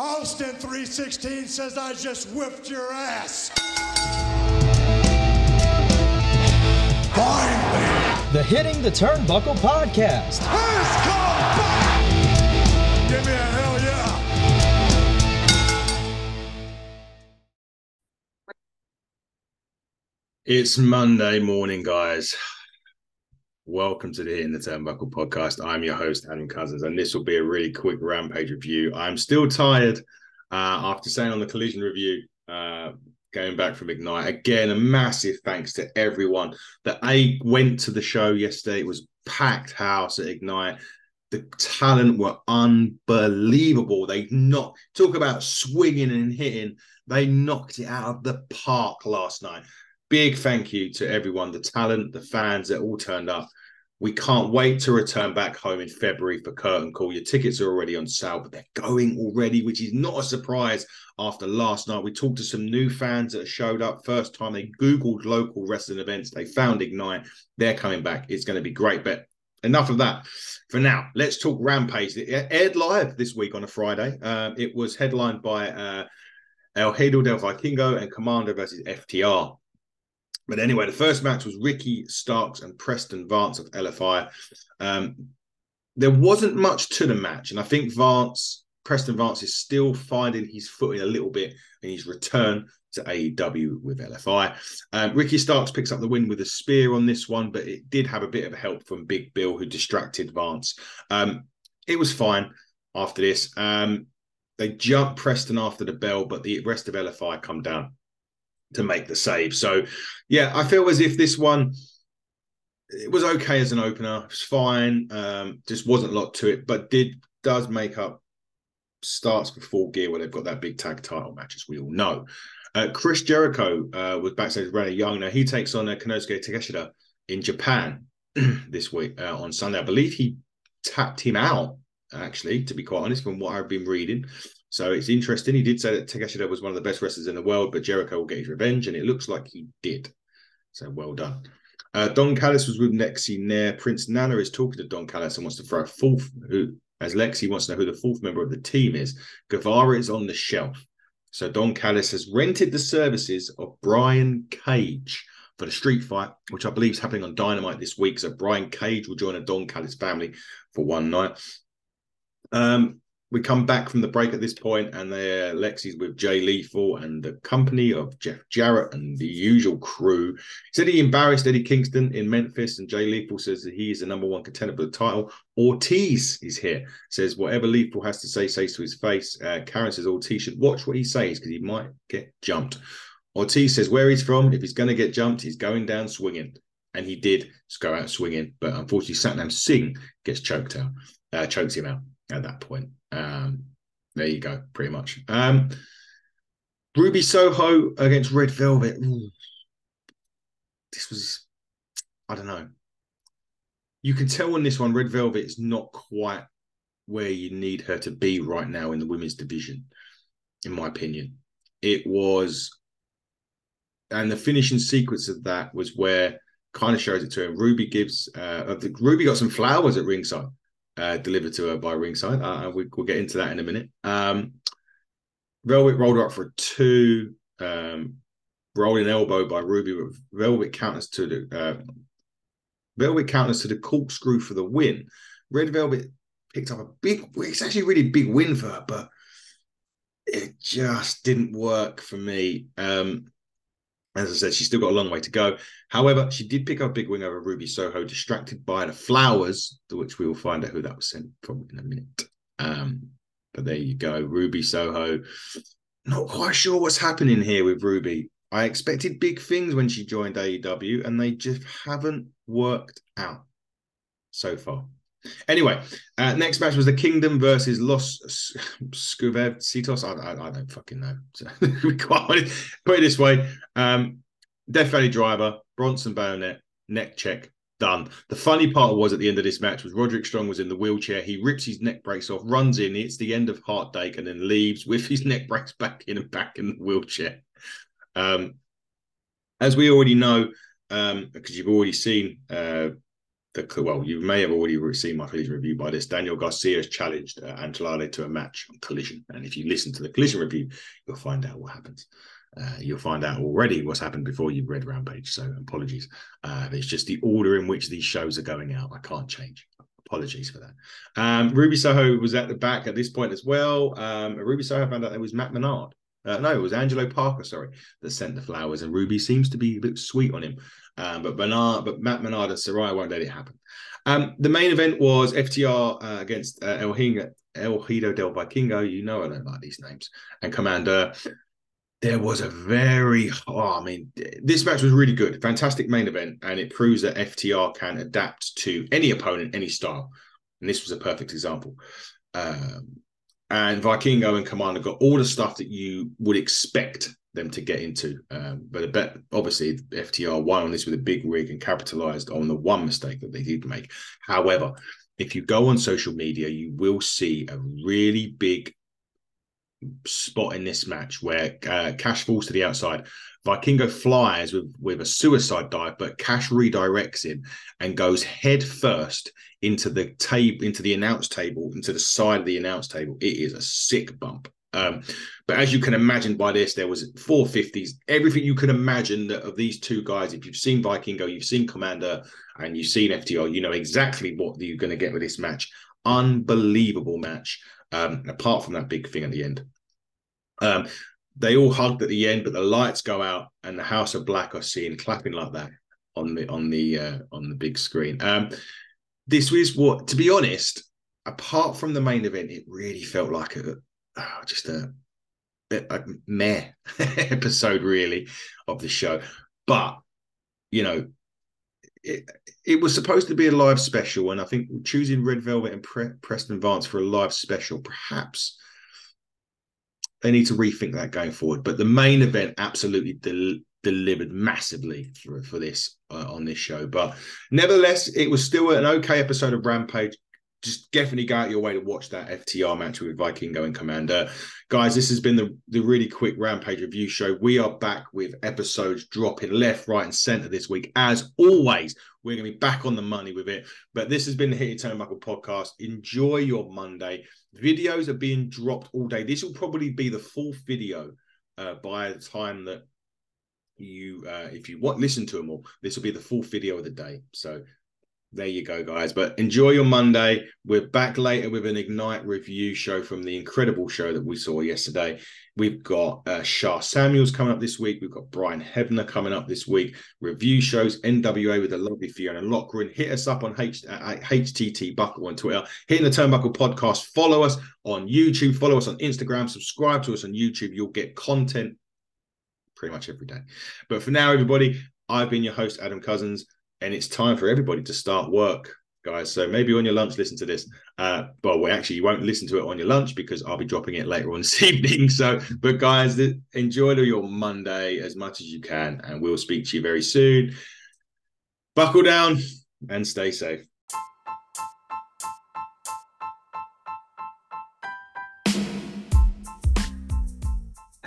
Austin 316 says I just whipped your ass. Finally. The Hitting the Turnbuckle podcast. Who's come back? Give me a hell yeah. It's Monday morning, guys. Welcome to the Hitting the Turnbuckle podcast. I'm your host, Adam Cousins, and this will be a really quick rampage review. I'm still tired uh, after saying on the collision review, uh, going back from Ignite. Again, a massive thanks to everyone that I went to the show yesterday. It was packed house at Ignite. The talent were unbelievable. They knocked, talk about swinging and hitting. They knocked it out of the park last night big thank you to everyone, the talent, the fans that all turned up. We can't wait to return back home in February for Curtain Call. Your tickets are already on sale, but they're going already, which is not a surprise after last night. We talked to some new fans that showed up first time. They Googled local wrestling events. They found Ignite. They're coming back. It's going to be great. But enough of that for now. Let's talk Rampage. It aired live this week on a Friday. Um, it was headlined by uh, El Hijo del Vikingo and Commander versus FTR. But anyway, the first match was Ricky Starks and Preston Vance of LFI. Um, there wasn't much to the match, and I think Vance, Preston Vance, is still finding his footing a little bit in his return to AEW with LFI. Um, Ricky Starks picks up the win with a spear on this one, but it did have a bit of help from Big Bill, who distracted Vance. Um, it was fine after this. Um, they jumped Preston after the bell, but the rest of LFI come down to make the save. So, yeah, I feel as if this one it was okay as an opener. It was fine. Um, just wasn't a lot to it, but did does make up starts with full gear where they've got that big tag title match, as we all know. Uh, Chris Jericho uh, was backstage with Renee Young. Now he takes on uh, Konosuke Takeshita in Japan this week uh, on Sunday. I believe he tapped him out, actually, to be quite honest, from what I've been reading. So it's interesting. He did say that Takeshita was one of the best wrestlers in the world, but Jericho will get his revenge, and it looks like he did. So well done. Uh, Don Callis was with Lexy Nair. Prince Nana is talking to Don Callis and wants to throw a fourth, who, as Lexy wants to know who the fourth member of the team is. Guevara is on the shelf. So Don Callis has rented the services of Brian Cage for the street fight, which I believe is happening on Dynamite this week. So Brian Cage will join a Don Callis family for one night. Um, we come back from the break at this point, and there Lexy's with Jay Lethal and the company of Jeff Jarrett and the usual crew. He said he embarrassed Eddie Kingston in Memphis, and Jay Lethal says that he is the number one contender for the title. Ortiz is here, says whatever Lethal has to say, says to his face. Uh, Karen says Ortiz should watch what he says because he might get jumped. Ortiz says where he's from, if he's going to get jumped, he's going down swinging. And he did go out swinging, but unfortunately, Satnam Singh gets choked out, uh, chokes him out at that point. Um, there you go, pretty much. Um, Ruby Soho against Red Velvet. This was, I don't know. You can tell on this one, Red Velvet is not quite where you need her to be right now in the women's division, in my opinion. It was, and the finishing sequence of that was where kind of shows it to him. Ruby gives, uh, the, Ruby got some flowers at ringside uh, delivered to her by ringside. Uh, we, will get into that in a minute. Um, Velvet rolled up for a two, um, rolling elbow by Ruby. Velvet counters to the uh, Velvet counters to the corkscrew for the win. Red Velvet picked up a big. It's actually a really big win for her, but it just didn't work for me. Um, as I said, she's still got a long way to go. However, she did pick up big wing over Ruby Soho, distracted by the flowers, which we will find out who that was sent from in a minute. Um, but there you go, Ruby Soho. Not quite sure what's happening here with Ruby. I expected big things when she joined AEW, and they just haven't worked out so far. Anyway, uh, next match was the Kingdom versus Los Scuvecitos. I, I, I, don't fucking know. put it this way: um, Death Valley Driver, Bronson Bayonet, neck check, done. The funny part was at the end of this match was Roderick Strong was in the wheelchair. He rips his neck brace off, runs in, it's the end of Heartache, and then leaves with his neck brace back in and back in the wheelchair. Um, as we already know, um, because you've already seen uh, well, you may have already seen my collision review by this. Daniel Garcia has challenged uh, to a match on collision, and if you listen to the collision review, you'll find out what happens. Uh, you'll find out already what's happened before you've read Rampage. So apologies. Uh, it's just the order in which these shows are going out. I can't change. Apologies for that. Um, Ruby Soho was at the back at this point as well. Um, Ruby Soho found out there was Matt Menard. Uh, no, it was Angelo Parker, sorry, that sent the flowers, and Ruby seems to be a bit sweet on him. Um, but Bernard, but Matt Menard and Saraya won't let it happen. Um, the main event was FTR uh, against uh, El, Hinga, El Hido del Vikingo. You know I don't like these names. And Commander. There was a very, oh, I mean, this match was really good. Fantastic main event. And it proves that FTR can adapt to any opponent, any style. And this was a perfect example. Um, and Vikingo and Commander got all the stuff that you would expect them to get into. Um, but a bet, obviously, FTR won on this with a big rig and capitalized on the one mistake that they did make. However, if you go on social media, you will see a really big spot in this match where uh, Cash falls to the outside. Vikingo flies with, with a suicide dive, but Cash redirects him and goes head first into the table, into the announce table, into the side of the announce table. It is a sick bump. Um, but as you can imagine by this, there was 450s, everything you can imagine that of these two guys. If you've seen Vikingo, you've seen Commander, and you've seen FTR, you know exactly what you're going to get with this match. Unbelievable match. Um, apart from that big thing at the end. Um, they all hugged at the end, but the lights go out and the House of Black are seen clapping like that on the on the uh, on the big screen. Um, this was what, to be honest, apart from the main event, it really felt like a oh, just a, a meh episode, really, of the show. But you know, it, it was supposed to be a live special, and I think choosing Red Velvet and Pre- Preston Vance for a live special, perhaps they need to rethink that going forward. But the main event absolutely del- delivered massively for, for this uh, on this show. But nevertheless, it was still an okay episode of Rampage just definitely go out your way to watch that FTR match with Vikingo and Commander. Guys, this has been the, the really quick Rampage review show. We are back with episodes dropping left, right, and center this week. As always, we're going to be back on the money with it. But this has been the Hit Your Turnbuckle podcast. Enjoy your Monday. Videos are being dropped all day. This will probably be the fourth video uh, by the time that you, uh, if you want listen to them all, this will be the fourth video of the day. So there you go, guys. But enjoy your Monday. We're back later with an Ignite review show from the incredible show that we saw yesterday. We've got uh, Sha Samuels coming up this week. We've got Brian Hebner coming up this week. Review shows NWA with the lovely Fiona Lockren. Hit us up on H- uh, HTT Buckle on Twitter. Hitting the Turnbuckle podcast. Follow us on YouTube. Follow us on Instagram. Subscribe to us on YouTube. You'll get content pretty much every day. But for now, everybody, I've been your host, Adam Cousins and it's time for everybody to start work guys. So maybe on your lunch listen to this. Uh but well actually you won't listen to it on your lunch because i'll be dropping it later on this evening. So but guys enjoy your monday as much as you can and we'll speak to you very soon. Buckle down and stay safe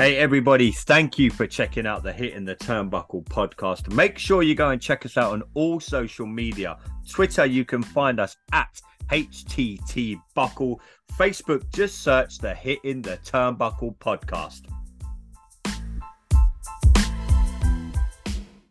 Hey, everybody, thank you for checking out the Hitting the Turnbuckle podcast. Make sure you go and check us out on all social media. Twitter, you can find us at HTT Buckle. Facebook, just search the Hitting the Turnbuckle podcast.